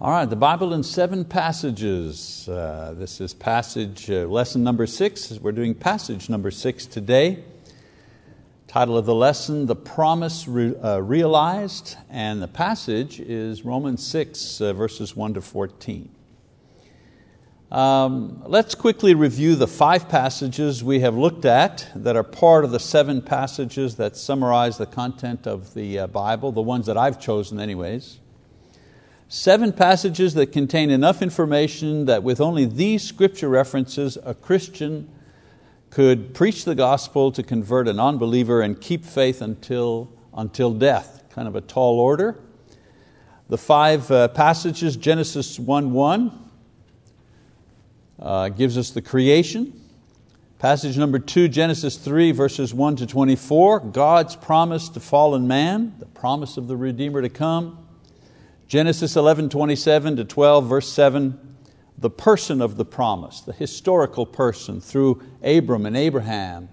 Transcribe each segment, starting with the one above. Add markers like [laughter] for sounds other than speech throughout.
All right, the Bible in seven passages. Uh, this is passage, uh, lesson number six. We're doing passage number six today. Title of the lesson, The Promise Re- uh, Realized, and the passage is Romans 6, uh, verses 1 to 14. Um, let's quickly review the five passages we have looked at that are part of the seven passages that summarize the content of the uh, Bible, the ones that I've chosen, anyways. Seven passages that contain enough information that with only these scripture references, a Christian could preach the gospel to convert an unbeliever and keep faith until, until death. Kind of a tall order. The five uh, passages, Genesis 1 1 uh, gives us the creation. Passage number two, Genesis 3, verses 1 to 24, God's promise to fallen man, the promise of the Redeemer to come. Genesis 11, 27 to 12, verse 7, the person of the promise, the historical person through Abram and Abraham,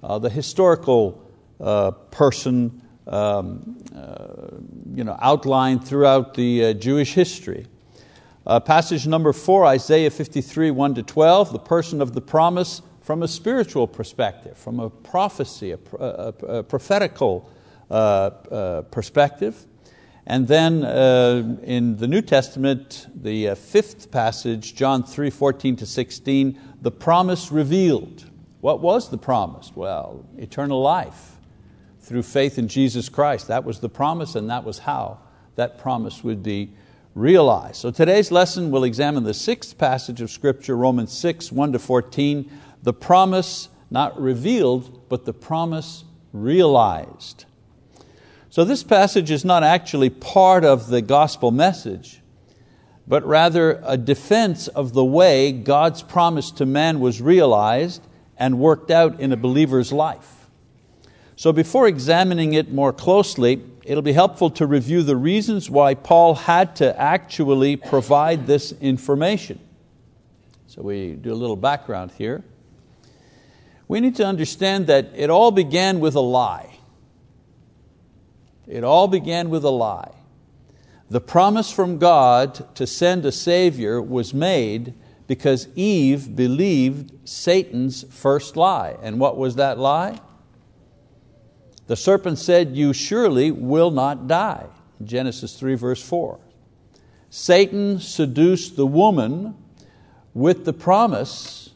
uh, the historical uh, person um, uh, you know, outlined throughout the uh, Jewish history. Uh, passage number four, Isaiah 53, 1 to 12, the person of the promise from a spiritual perspective, from a prophecy, a, a, a prophetical uh, perspective. And then uh, in the New Testament, the uh, fifth passage, John 3, 14 to 16, the promise revealed. What was the promise? Well, eternal life through faith in Jesus Christ. That was the promise and that was how that promise would be realized. So today's lesson will examine the sixth passage of Scripture, Romans 6, 1 to 14, the promise not revealed, but the promise realized. So this passage is not actually part of the gospel message, but rather a defense of the way God's promise to man was realized and worked out in a believer's life. So before examining it more closely, it'll be helpful to review the reasons why Paul had to actually provide this information. So we do a little background here. We need to understand that it all began with a lie. It all began with a lie. The promise from God to send a Savior was made because Eve believed Satan's first lie. And what was that lie? The serpent said, You surely will not die. Genesis 3, verse 4. Satan seduced the woman with the promise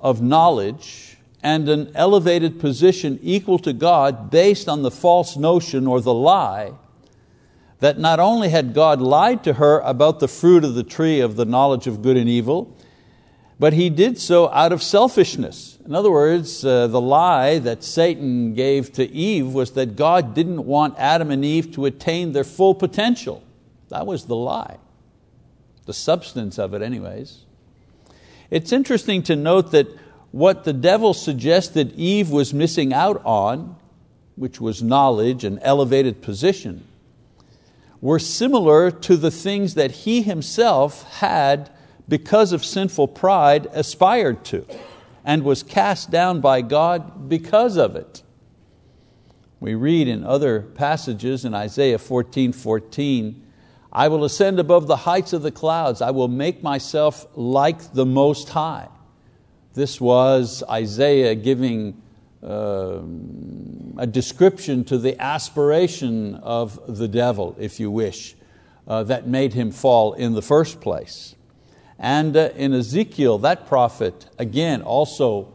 of knowledge and an elevated position equal to God based on the false notion or the lie that not only had God lied to her about the fruit of the tree of the knowledge of good and evil, but he did so out of selfishness. In other words, uh, the lie that Satan gave to Eve was that God didn't want Adam and Eve to attain their full potential. That was the lie, the substance of it, anyways. It's interesting to note that what the devil suggested Eve was missing out on, which was knowledge and elevated position, were similar to the things that he himself had, because of sinful pride, aspired to and was cast down by God because of it. We read in other passages in Isaiah 14 14, I will ascend above the heights of the clouds, I will make myself like the Most High. This was Isaiah giving uh, a description to the aspiration of the devil, if you wish, uh, that made him fall in the first place. And uh, in Ezekiel, that prophet, again, also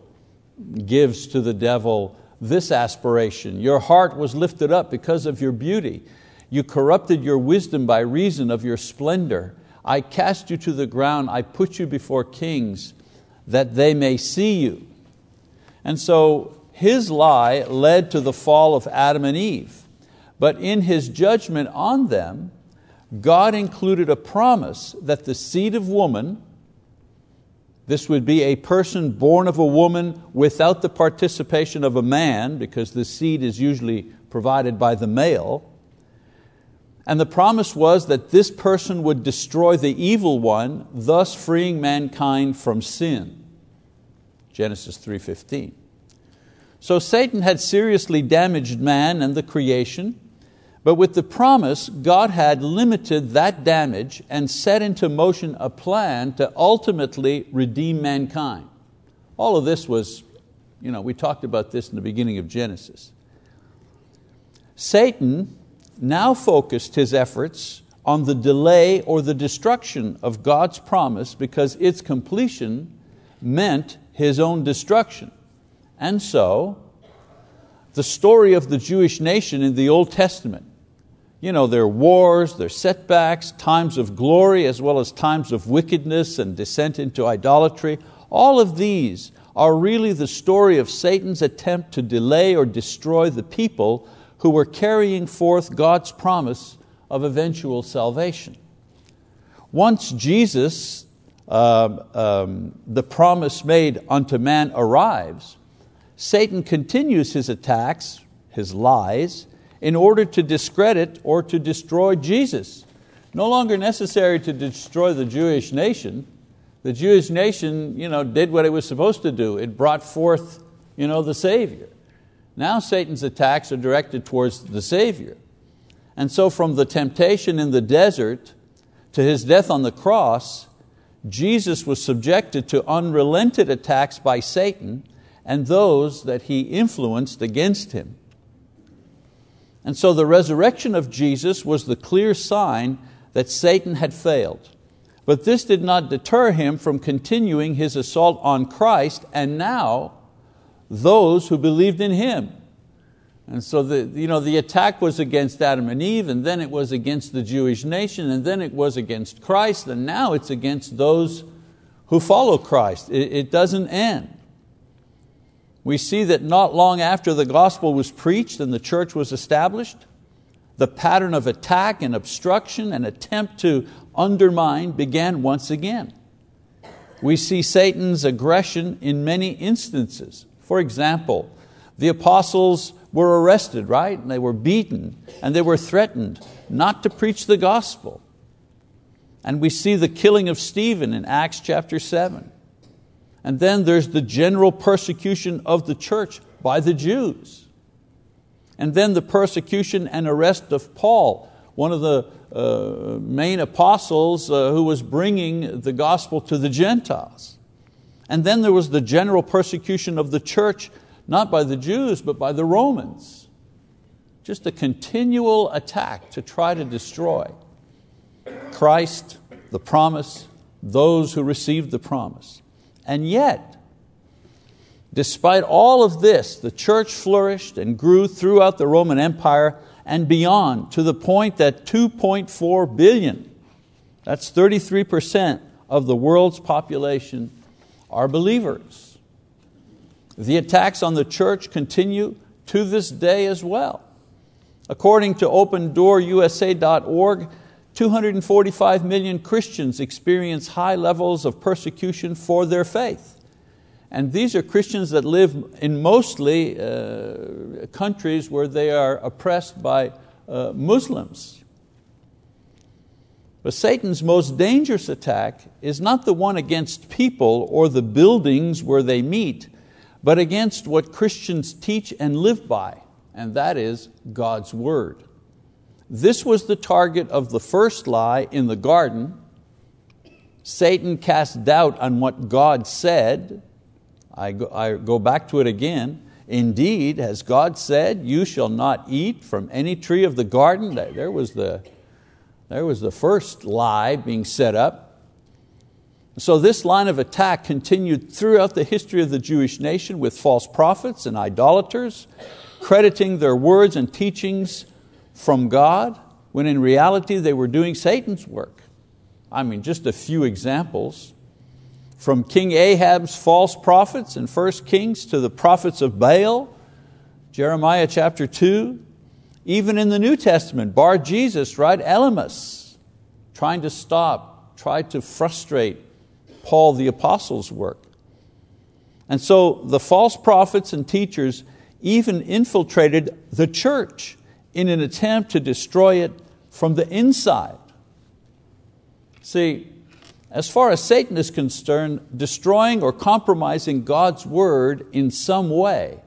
gives to the devil this aspiration Your heart was lifted up because of your beauty. You corrupted your wisdom by reason of your splendor. I cast you to the ground, I put you before kings that they may see you. And so his lie led to the fall of Adam and Eve. But in his judgment on them, God included a promise that the seed of woman, this would be a person born of a woman without the participation of a man, because the seed is usually provided by the male. And the promise was that this person would destroy the evil one, thus freeing mankind from sin. Genesis 3.15. So Satan had seriously damaged man and the creation, But with the promise, God had limited that damage and set into motion a plan to ultimately redeem mankind. All of this was, you know, we talked about this in the beginning of Genesis. Satan now focused his efforts on the delay or the destruction of God's promise because its completion meant his own destruction. And so, the story of the Jewish nation in the Old Testament, you know, their wars, their setbacks, times of glory as well as times of wickedness and descent into idolatry, all of these are really the story of Satan's attempt to delay or destroy the people who were carrying forth God's promise of eventual salvation. Once Jesus, uh, um, the promise made unto man, arrives, Satan continues his attacks, his lies, in order to discredit or to destroy Jesus. No longer necessary to destroy the Jewish nation. The Jewish nation you know, did what it was supposed to do. It brought forth you know, the Savior. Now Satan's attacks are directed towards the Savior. And so from the temptation in the desert to His death on the cross, Jesus was subjected to unrelented attacks by Satan and those that he influenced against Him. And so the resurrection of Jesus was the clear sign that Satan had failed. But this did not deter him from continuing his assault on Christ and now those who believed in Him. And so the, you know, the attack was against Adam and Eve, and then it was against the Jewish nation, and then it was against Christ, and now it's against those who follow Christ. It, it doesn't end. We see that not long after the gospel was preached and the church was established, the pattern of attack and obstruction and attempt to undermine began once again. We see Satan's aggression in many instances. For example, the apostles were arrested, right? And they were beaten and they were threatened not to preach the gospel. And we see the killing of Stephen in Acts chapter 7. And then there's the general persecution of the church by the Jews. And then the persecution and arrest of Paul, one of the uh, main apostles uh, who was bringing the gospel to the Gentiles. And then there was the general persecution of the church, not by the Jews, but by the Romans. Just a continual attack to try to destroy Christ, the promise, those who received the promise. And yet, despite all of this, the church flourished and grew throughout the Roman Empire and beyond to the point that 2.4 billion, that's 33% of the world's population, are believers. The attacks on the church continue to this day as well. According to OpenDoorUSA.org, 245 million Christians experience high levels of persecution for their faith. And these are Christians that live in mostly uh, countries where they are oppressed by uh, Muslims. But Satan's most dangerous attack is not the one against people or the buildings where they meet, but against what Christians teach and live by, and that is God's word. This was the target of the first lie in the garden. Satan cast doubt on what God said. I go, I go back to it again. Indeed, has God said, You shall not eat from any tree of the garden? There was the, there was the first lie being set up. So this line of attack continued throughout the history of the Jewish nation with false prophets and idolaters, crediting their words and teachings from God, when in reality they were doing Satan's work. I mean, just a few examples. From King Ahab's false prophets in 1 Kings to the prophets of Baal, Jeremiah chapter 2, even in the New Testament, Bar Jesus, right? Elymas, trying to stop, tried to frustrate Paul the apostle's work. And so the false prophets and teachers even infiltrated the church in an attempt to destroy it from the inside. See, as far as Satan is concerned, destroying or compromising God's word in some way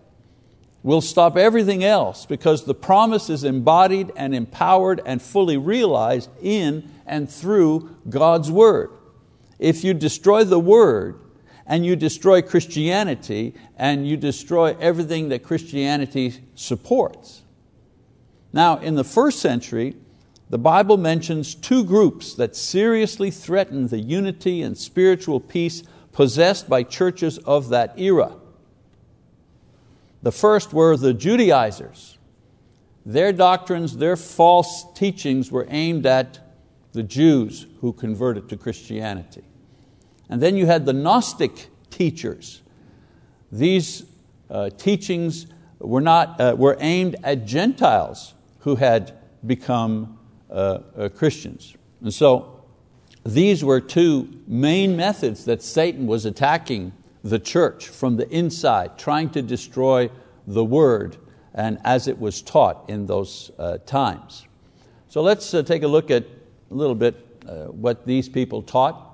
will stop everything else because the promise is embodied and empowered and fully realized in and through God's Word. If you destroy the Word and you destroy Christianity and you destroy everything that Christianity supports. Now, in the first century, the Bible mentions two groups that seriously threaten the unity and spiritual peace possessed by churches of that era. The first were the Judaizers. Their doctrines, their false teachings were aimed at the Jews who converted to Christianity. And then you had the Gnostic teachers. These uh, teachings were, not, uh, were aimed at Gentiles who had become uh, uh, Christians. And so these were two main methods that Satan was attacking the church from the inside, trying to destroy the word and as it was taught in those uh, times. So let's uh, take a look at a little bit uh, what these people taught.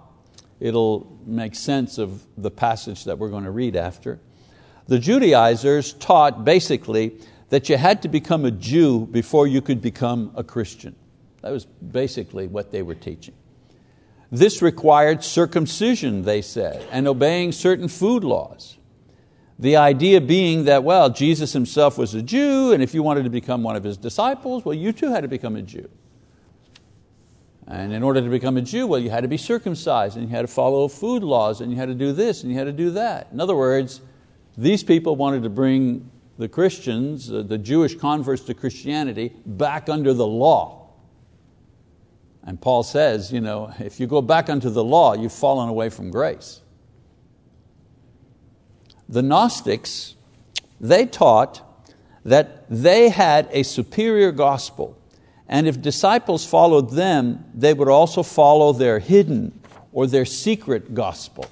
It'll make sense of the passage that we're going to read after. The Judaizers taught basically that you had to become a Jew before you could become a Christian. That was basically what they were teaching. This required circumcision, they said, and obeying certain food laws. The idea being that, well, Jesus himself was a Jew, and if you wanted to become one of his disciples, well, you too had to become a Jew. And in order to become a Jew, well, you had to be circumcised, and you had to follow food laws, and you had to do this, and you had to do that. In other words, these people wanted to bring the Christians, the Jewish converts to Christianity, back under the law. And Paul says, you know, if you go back unto the law, you've fallen away from grace. The Gnostics, they taught that they had a superior gospel, and if disciples followed them, they would also follow their hidden or their secret gospel.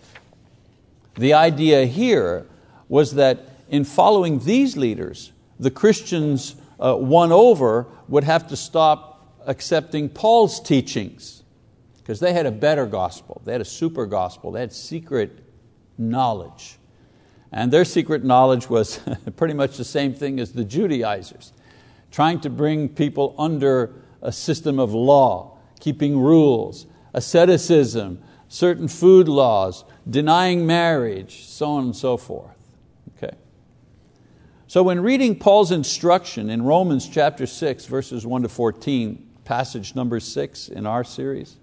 The idea here was that in following these leaders, the Christians uh, won over would have to stop accepting Paul's teachings because they had a better gospel. They had a super gospel. They had secret knowledge. And their secret knowledge was [laughs] pretty much the same thing as the Judaizers, trying to bring people under a system of law, keeping rules, asceticism, certain food laws, denying marriage, so on and so forth. So when reading Paul's instruction in Romans chapter 6, verses 1 to 14, passage number six in our series,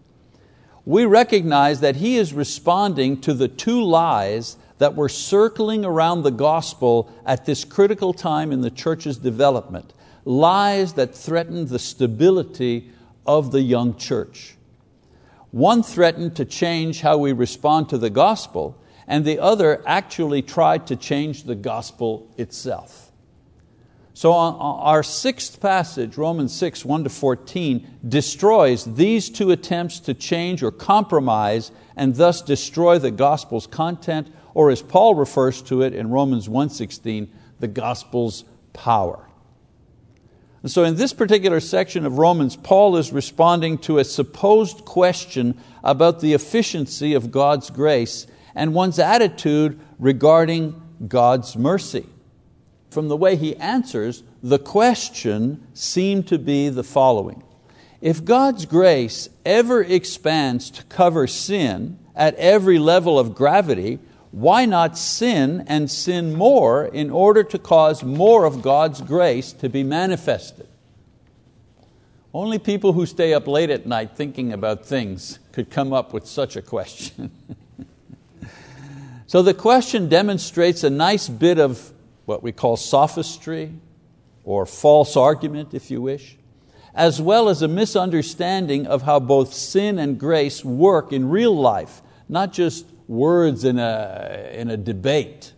we recognize that he is responding to the two lies that were circling around the gospel at this critical time in the church's development, lies that threatened the stability of the young church. One threatened to change how we respond to the gospel, and the other actually tried to change the gospel itself. So our sixth passage, Romans 6, 1 to 14, destroys these two attempts to change or compromise and thus destroy the gospel's content, or as Paul refers to it in Romans 1.16, the gospel's power. And so in this particular section of Romans, Paul is responding to a supposed question about the efficiency of God's grace and one's attitude regarding God's mercy from the way he answers, the question seemed to be the following. If God's grace ever expands to cover sin at every level of gravity, why not sin and sin more in order to cause more of God's grace to be manifested? Only people who stay up late at night thinking about things could come up with such a question. [laughs] so the question demonstrates a nice bit of what we call sophistry or false argument, if you wish, as well as a misunderstanding of how both sin and grace work in real life, not just words in a, in a debate.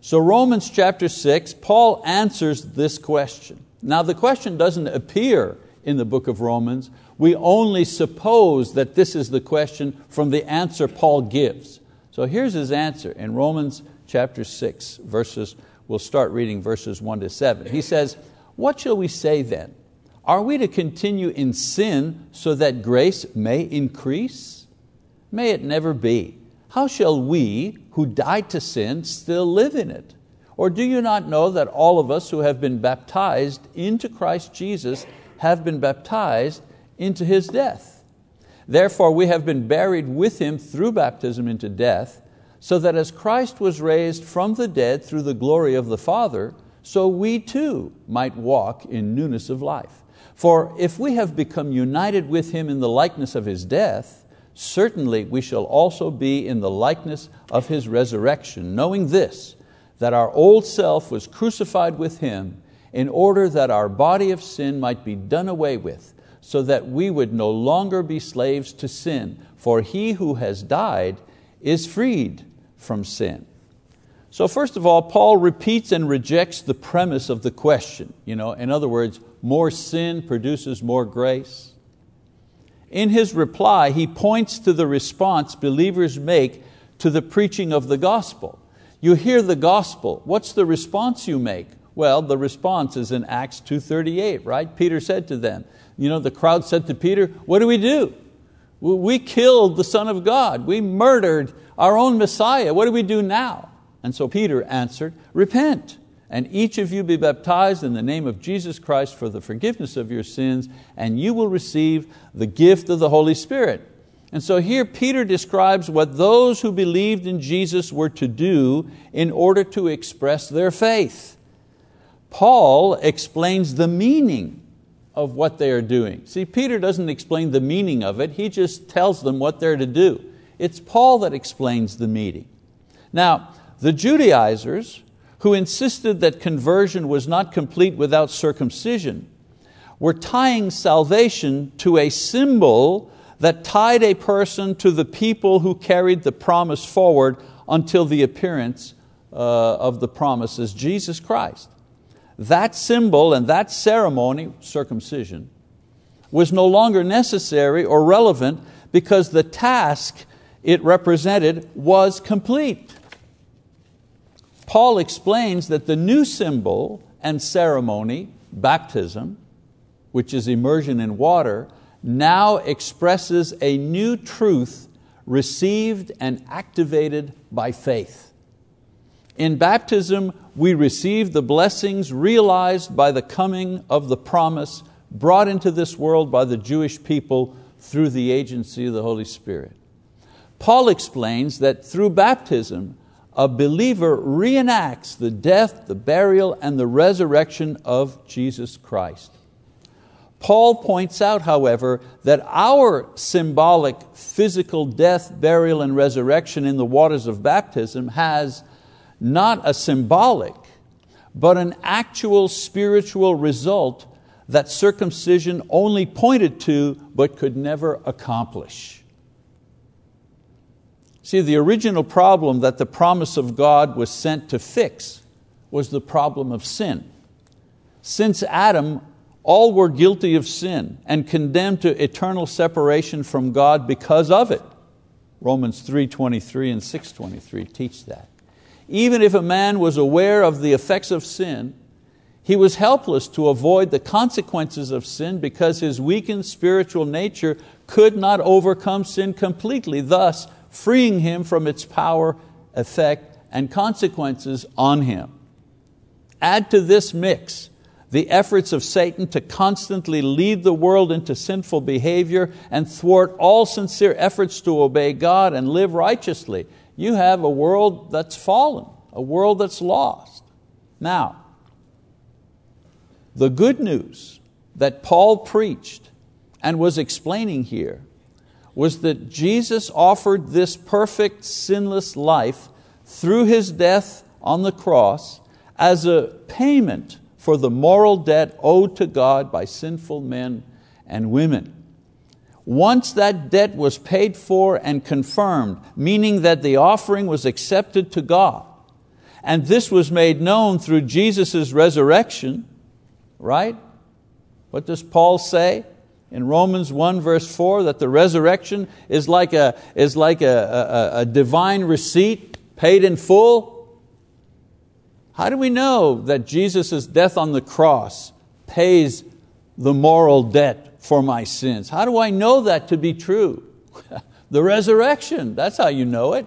So, Romans chapter 6, Paul answers this question. Now, the question doesn't appear in the book of Romans. We only suppose that this is the question from the answer Paul gives. So, here's his answer in Romans chapter 6, verses, we'll start reading verses 1 to 7. He says, What shall we say then? Are we to continue in sin so that grace may increase? May it never be. How shall we, who died to sin, still live in it? Or do you not know that all of us who have been baptized into Christ Jesus have been baptized into His death? Therefore we have been buried with Him through baptism into death, so that as Christ was raised from the dead through the glory of the Father, so we too might walk in newness of life. For if we have become united with Him in the likeness of His death, certainly we shall also be in the likeness of His resurrection, knowing this, that our old self was crucified with Him in order that our body of sin might be done away with, so that we would no longer be slaves to sin, for he who has died is freed from sin. So first of all, Paul repeats and rejects the premise of the question. You know, in other words, more sin produces more grace. In his reply, he points to the response believers make to the preaching of the gospel. You hear the gospel, what's the response you make? Well, the response is in Acts 2.38, right? Peter said to them, you know, the crowd said to Peter, what do we do? We killed the Son of God. We murdered our own Messiah. What do we do now? And so Peter answered, repent and each of you be baptized in the name of Jesus Christ for the forgiveness of your sins, and you will receive the gift of the Holy Spirit. And so here Peter describes what those who believed in Jesus were to do in order to express their faith. Paul explains the meaning of what they are doing. See, Peter doesn't explain the meaning of it, he just tells them what they're to do. It's Paul that explains the meaning. Now, the Judaizers, who insisted that conversion was not complete without circumcision, were tying salvation to a symbol that tied a person to the people who carried the promise forward until the appearance uh, of the promises, Jesus Christ. That symbol and that ceremony, circumcision, was no longer necessary or relevant because the task it represented was complete. Paul explains that the new symbol and ceremony, baptism, which is immersion in water, now expresses a new truth received and activated by faith. In baptism, we receive the blessings realized by the coming of the promise brought into this world by the Jewish people through the agency of the Holy Spirit. Paul explains that through baptism, a believer reenacts the death, the burial, and the resurrection of Jesus Christ. Paul points out, however, that our symbolic physical death, burial, and resurrection in the waters of baptism has not a symbolic, but an actual spiritual result that circumcision only pointed to but could never accomplish. See, the original problem that the promise of God was sent to fix was the problem of sin. Since Adam, all were guilty of sin and condemned to eternal separation from God because of it. Romans 3.23 and 6.23 teach that. Even if a man was aware of the effects of sin, he was helpless to avoid the consequences of sin because his weakened spiritual nature could not overcome sin completely. Thus, freeing him from its power, effect, and consequences on him. Add to this mix the efforts of Satan to constantly lead the world into sinful behavior and thwart all sincere efforts to obey God and live righteously. You have a world that's fallen, a world that's lost. Now, the good news that Paul preached and was explaining here was that Jesus offered this perfect, sinless life through His death on the cross as a payment for the moral debt owed to God by sinful men and women. Once that debt was paid for and confirmed, meaning that the offering was accepted to God, and this was made known through Jesus' resurrection, right? What does Paul say? In Romans 1 verse 4 that the resurrection is like a, is like a, a, a divine receipt paid in full? How do we know that Jesus' death on the cross pays the moral debt for my sins? How do I know that to be true? [laughs] the resurrection, that's how you know it.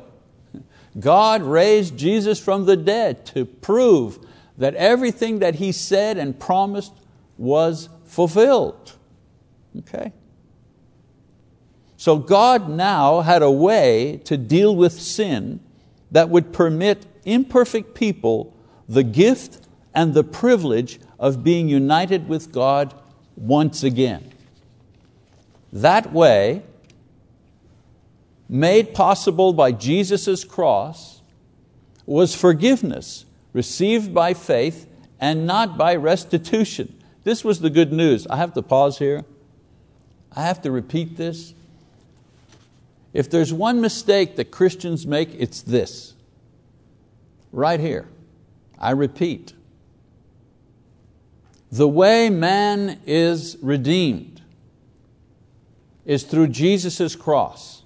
God raised Jesus from the dead to prove that everything that He said and promised was fulfilled. Okay? So God now had a way to deal with sin that would permit imperfect people the gift and the privilege of being united with God once again. That way, made possible by Jesus' cross, was forgiveness received by faith and not by restitution. This was the good news. I have to pause here. I have to repeat this. If there's one mistake that Christians make, it's this. Right here. I repeat. The way man is redeemed is through Jesus' cross.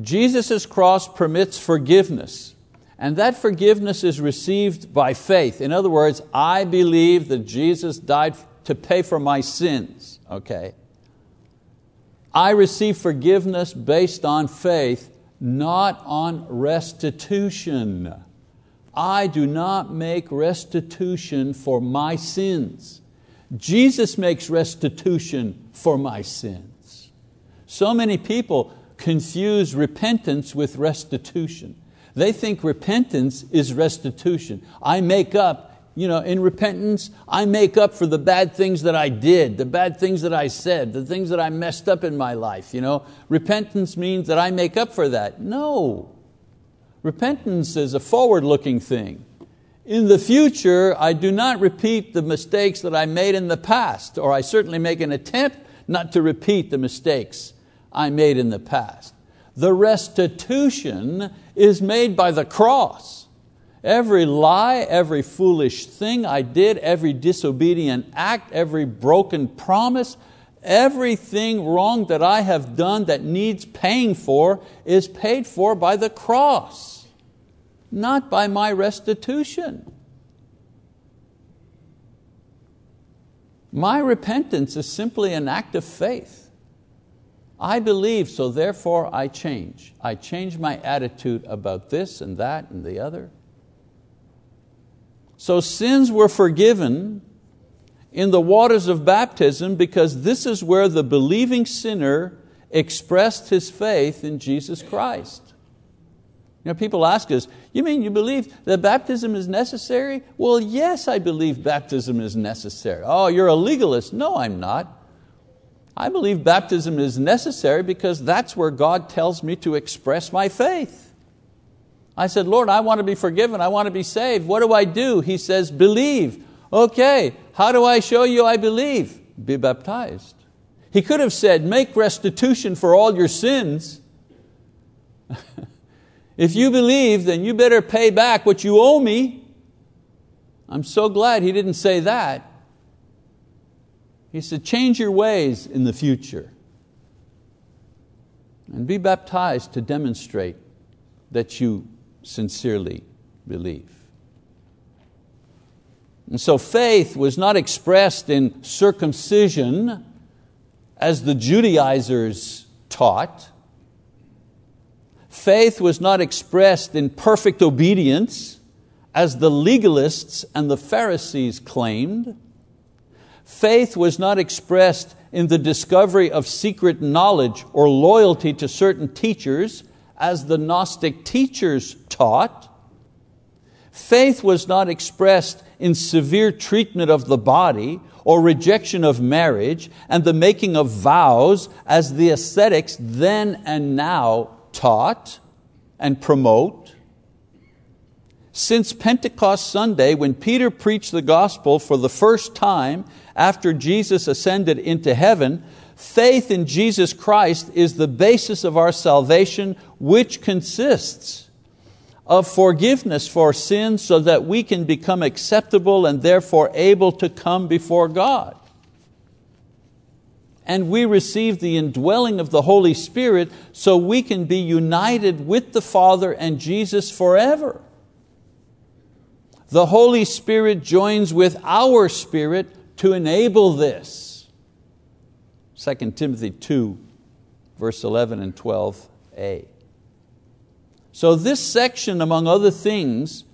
Jesus' cross permits forgiveness, and that forgiveness is received by faith. In other words, I believe that Jesus died to pay for my sins. Okay? I receive forgiveness based on faith, not on restitution. I do not make restitution for my sins. Jesus makes restitution for my sins. So many people confuse repentance with restitution. They think repentance is restitution. I make up, you know, in repentance, I make up for the bad things that I did, the bad things that I said, the things that I messed up in my life. You know? Repentance means that I make up for that. No. Repentance is a forward looking thing. In the future, I do not repeat the mistakes that I made in the past, or I certainly make an attempt not to repeat the mistakes I made in the past. The restitution is made by the cross. Every lie, every foolish thing I did, every disobedient act, every broken promise, everything wrong that I have done that needs paying for is paid for by the cross, not by my restitution. My repentance is simply an act of faith. I believe, so therefore I change. I change my attitude about this and that and the other. So sins were forgiven in the waters of baptism because this is where the believing sinner expressed his faith in Jesus Christ. You know, people ask us, you mean you believe that baptism is necessary? Well, yes, I believe baptism is necessary. Oh, you're a legalist. No, I'm not. I believe baptism is necessary because that's where God tells me to express my faith. I said, Lord, I want to be forgiven. I want to be saved. What do I do? He says, believe. Okay, how do I show you I believe? Be baptized. He could have said, make restitution for all your sins. [laughs] if you believe, then you better pay back what you owe me. I'm so glad he didn't say that. He said, change your ways in the future and be baptized to demonstrate that you sincerely believe. And so faith was not expressed in circumcision as the Judaizers taught. Faith was not expressed in perfect obedience as the legalists and the Pharisees claimed. Faith was not expressed in the discovery of secret knowledge or loyalty to certain teachers as the Gnostic teachers taught. Faith was not expressed in severe treatment of the body or rejection of marriage and the making of vows as the ascetics then and now taught and promote. Since Pentecost Sunday, when Peter preached the gospel for the first time after Jesus ascended into heaven, Faith in Jesus Christ is the basis of our salvation, which consists of forgiveness for sins so that we can become acceptable and therefore able to come before God. And we receive the indwelling of the Holy Spirit so we can be united with the Father and Jesus forever. The Holy Spirit joins with our spirit to enable this. 2 Timothy 2, verse 11 and 12a. So, this section, among other things,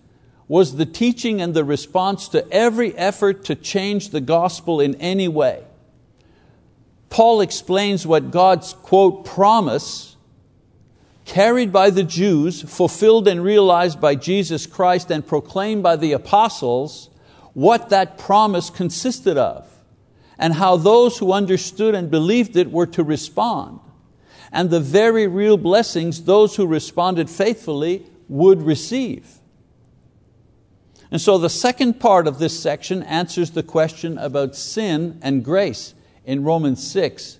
was the teaching and the response to every effort to change the gospel in any way. Paul explains what God's quote promise, carried by the Jews, fulfilled and realized by Jesus Christ, and proclaimed by the apostles, what that promise consisted of, and how those who understood and believed it were to respond, and the very real blessings those who responded faithfully would receive. And so the second part of this section answers the question about sin and grace in Romans 6,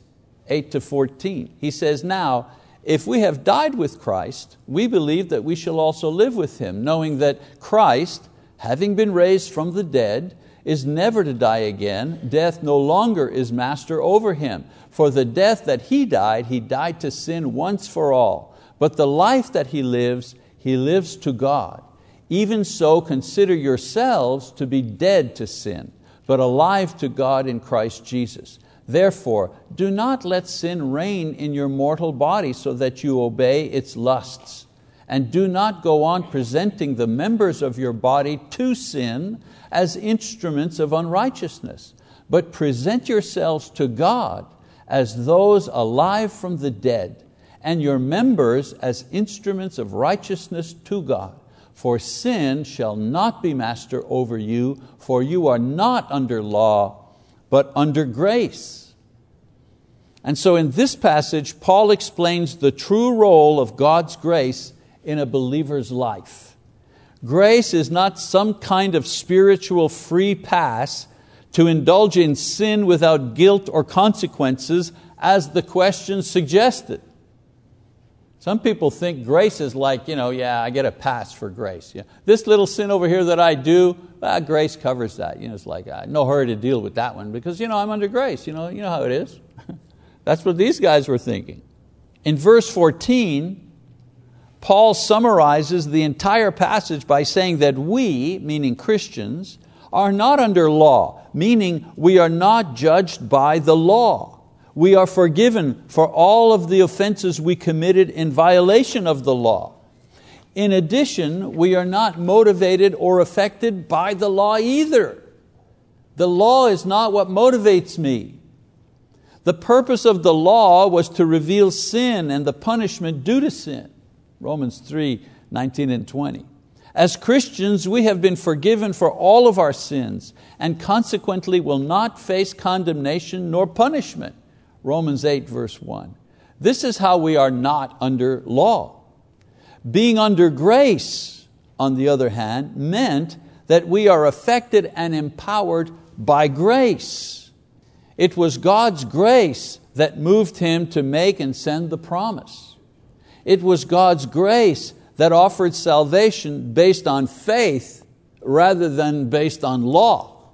8 to 14. He says, Now, if we have died with Christ, we believe that we shall also live with Him, knowing that Christ, having been raised from the dead, is never to die again. Death no longer is master over Him. For the death that He died, He died to sin once for all. But the life that He lives, He lives to God. Even so, consider yourselves to be dead to sin, but alive to God in Christ Jesus. Therefore, do not let sin reign in your mortal body so that you obey its lusts. And do not go on presenting the members of your body to sin as instruments of unrighteousness, but present yourselves to God as those alive from the dead, and your members as instruments of righteousness to God. For sin shall not be master over you, for you are not under law, but under grace. And so in this passage, Paul explains the true role of God's grace in a believer's life. Grace is not some kind of spiritual free pass to indulge in sin without guilt or consequences, as the question suggested. Some people think grace is like, you know, yeah, I get a pass for grace. Yeah. This little sin over here that I do, ah, grace covers that. You know, it's like, uh, no hurry to deal with that one because you know, I'm under grace. You know, you know how it is. [laughs] That's what these guys were thinking. In verse 14, Paul summarizes the entire passage by saying that we, meaning Christians, are not under law, meaning we are not judged by the law we are forgiven for all of the offenses we committed in violation of the law. In addition, we are not motivated or affected by the law either. The law is not what motivates me. The purpose of the law was to reveal sin and the punishment due to sin. Romans 3 19 and 20. As Christians, we have been forgiven for all of our sins and consequently will not face condemnation nor punishment. Romans 8, verse 1. This is how we are not under law. Being under grace, on the other hand, meant that we are affected and empowered by grace. It was God's grace that moved him to make and send the promise. It was God's grace that offered salvation based on faith rather than based on law.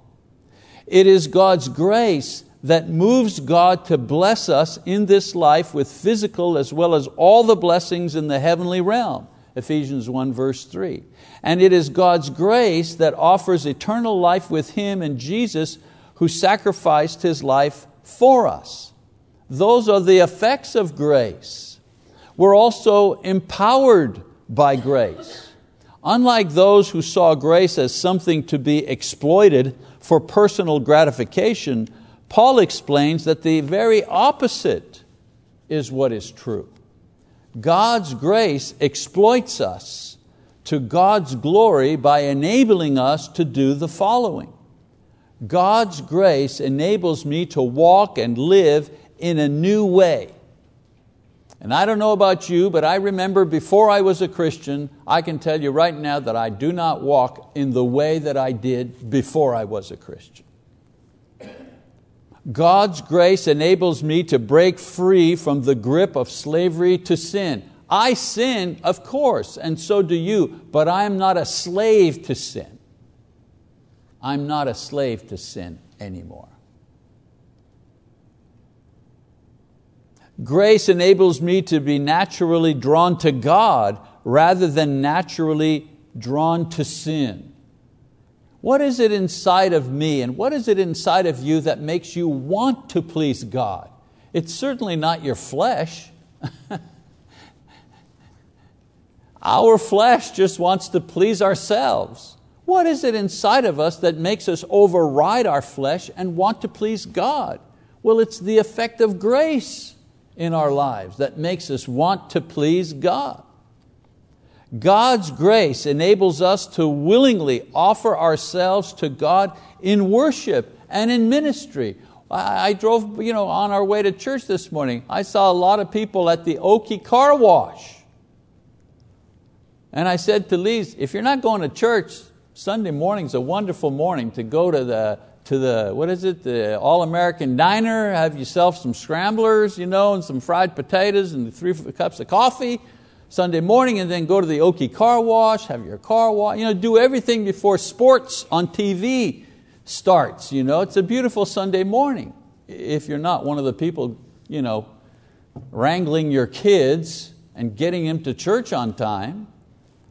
It is God's grace that moves God to bless us in this life with physical as well as all the blessings in the heavenly realm. Ephesians 1 verse 3. And it is God's grace that offers eternal life with Him and Jesus who sacrificed His life for us. Those are the effects of grace. We're also empowered by grace. Unlike those who saw grace as something to be exploited for personal gratification, Paul explains that the very opposite is what is true. God's grace exploits us to God's glory by enabling us to do the following. God's grace enables me to walk and live in a new way. And I don't know about you, but I remember before I was a Christian, I can tell you right now that I do not walk in the way that I did before I was a Christian. God's grace enables me to break free from the grip of slavery to sin. I sin, of course, and so do you, but I am not a slave to sin. I'm not a slave to sin anymore. Grace enables me to be naturally drawn to God rather than naturally drawn to sin. What is it inside of me and what is it inside of you that makes you want to please God? It's certainly not your flesh. [laughs] Our flesh just wants to please ourselves. What is it inside of us that makes us override our flesh and want to please God? Well, it's the effect of grace in our lives that makes us want to please God. God's grace enables us to willingly offer ourselves to God in worship and in ministry. I, drove you know, on our way to church this morning. I saw a lot of people at the Oki car wash. And I said to Lise, if you're not going to church, Sunday morning's a wonderful morning to go to the, to the what is it, the All-American Diner, have yourself some scramblers, you know, and some fried potatoes and three cups of coffee Sunday morning and then go to the Oki car wash, have your car wash, you know, do everything before sports on TV starts. You know? It's a beautiful Sunday morning. If you're not one of the people you know, wrangling your kids and getting them to church on time,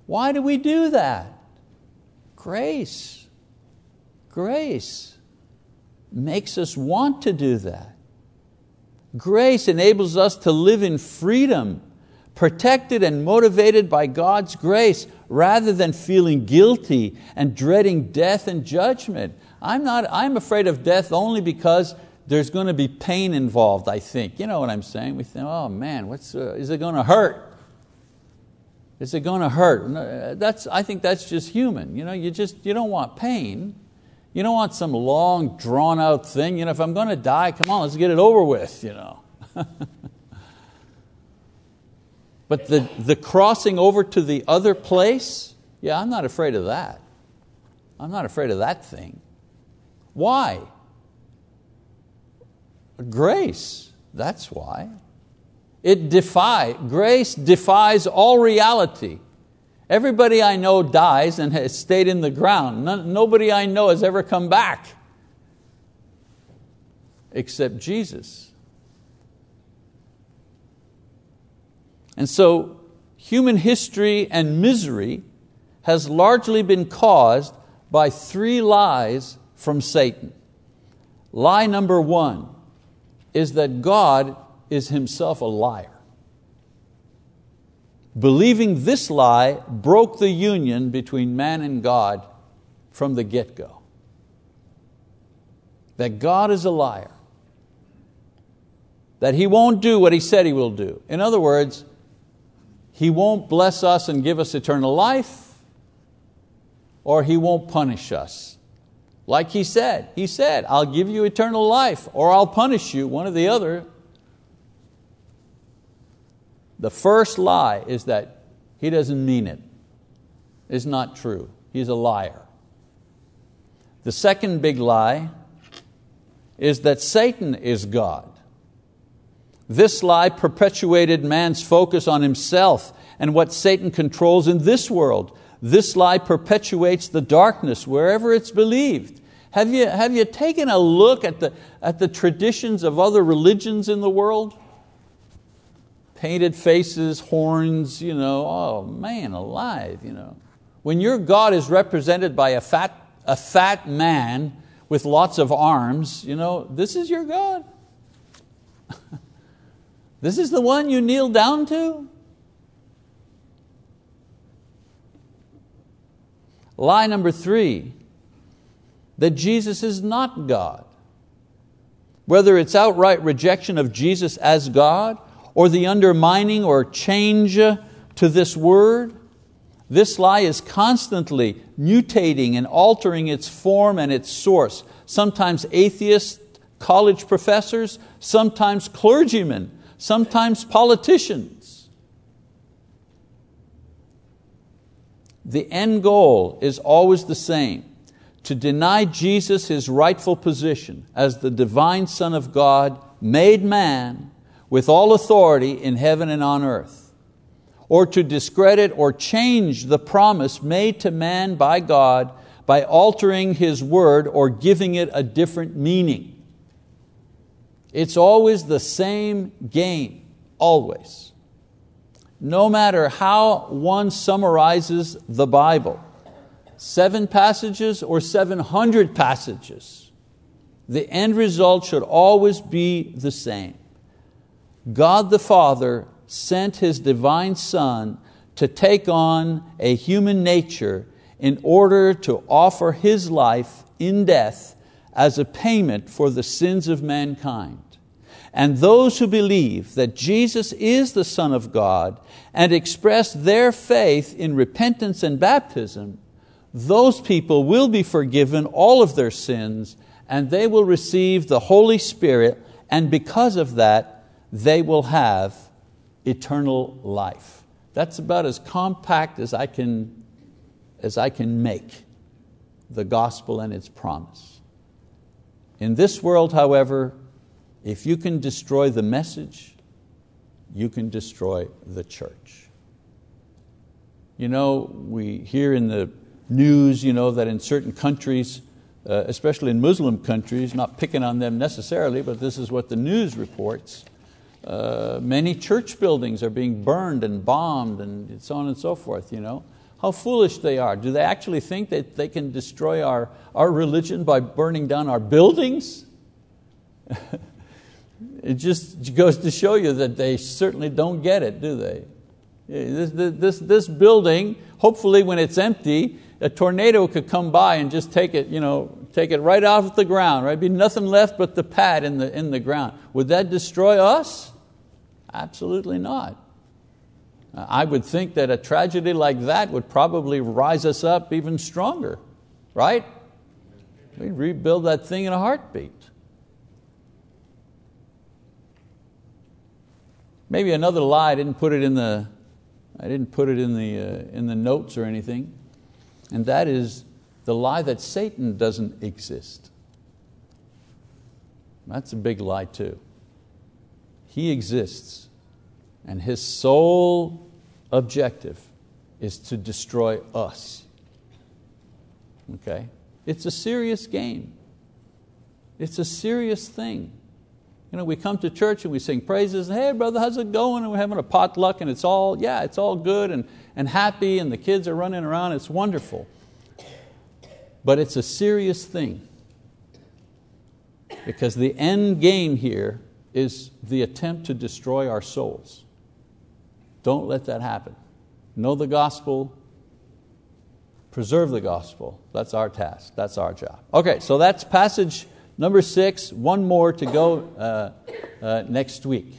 why do we do that? Grace. Grace makes us want to do that. Grace enables us to live in freedom, protected and motivated by God's grace, rather than feeling guilty and dreading death and judgment. I'm, not, I'm afraid of death only because there's going to be pain involved, I think. You know what I'm saying? We think, oh man, what's, uh, is it going to hurt? Is it going to hurt? Uh, that's, I think that's just human. You, know, you, just, you don't want pain. You don't want some long, drawn out thing. You know, if I'm going to die, come on, let's get it over with. You know. [laughs] but the, the crossing over to the other place, yeah, I'm not afraid of that. I'm not afraid of that thing. Why? Grace, that's why. It defy, grace defies all reality. Everybody I know dies and has stayed in the ground. nobody I know has ever come back except Jesus. And so human history and misery has largely been caused by three lies from Satan. Lie number one is that God is himself a liar. Believing this lie broke the union between man and God from the get go. That God is a liar. That He won't do what He said He will do. In other words, He won't bless us and give us eternal life, or He won't punish us like he said, he said, I'll give you eternal life or I'll punish you, one or the other. The first lie is that he doesn't mean it. It's not true. He's a liar. The second big lie is that Satan is God. This lie perpetuated man's focus on himself and what Satan controls in this world this lie perpetuates the darkness wherever it's believed. Have you, have you taken a look at the, at the traditions of other religions in the world? Painted faces, horns, you know, oh man, alive. You know. When your God is represented by a fat, a fat man with lots of arms, you know, this is your God. [laughs] this is the one you kneel down to? Lie number three, that Jesus is not God. Whether it's outright rejection of Jesus as God or the undermining or change to this word, this lie is constantly mutating and altering its form and its source. Sometimes atheists, college professors, sometimes clergymen, sometimes politicians. The end goal is always the same to deny Jesus his rightful position as the divine Son of God, made man, with all authority in heaven and on earth, or to discredit or change the promise made to man by God by altering His word or giving it a different meaning. It's always the same game, always no matter how one summarizes the Bible, seven passages or 700 passages, the end result should always be the same. God the Father sent His divine Son to take on a human nature in order to offer His life in death as a payment for the sins of mankind. And those who believe that Jesus is the Son of God and express their faith in repentance and baptism, those people will be forgiven all of their sins and they will receive the Holy Spirit, and because of that, they will have eternal life. That's about as compact as I can, as I can make the gospel and its promise. In this world, however, if you can destroy the message, you can destroy the church. You know, we hear in the news you know, that in certain countries, uh, especially in Muslim countries, not picking on them necessarily, but this is what the news reports, uh, many church buildings are being burned and bombed and so on and so forth. You know? How foolish they are. Do they actually think that they can destroy our, our religion by burning down our buildings? [laughs] it just goes to show you that they certainly don't get it, do they? This, this, this building, hopefully when it's empty, a tornado could come by and just take it, you know, take it right off the ground, right? Be nothing left but the pad in the, in the ground. Would that destroy us? Absolutely not. I would think that a tragedy like that would probably rise us up even stronger, right? We'd rebuild that thing in a heartbeat. Maybe another lie, I didn't put it in the, I didn't put it in the, uh, in the notes or anything, and that is the lie that Satan doesn't exist. That's a big lie too. He exists, and his sole objective is to destroy us. Okay? It's a serious game. It's a serious thing. You know, we come to church and we sing praises, and hey brother, how's it going? And we're having a potluck and it's all, yeah, it's all good and, and happy and the kids are running around, it's wonderful. But it's a serious thing. Because the end game here is the attempt to destroy our souls. Don't let that happen. Know the gospel, preserve the gospel. That's our task, that's our job. Okay, so that's passage number six, one more to go uh, uh, next week.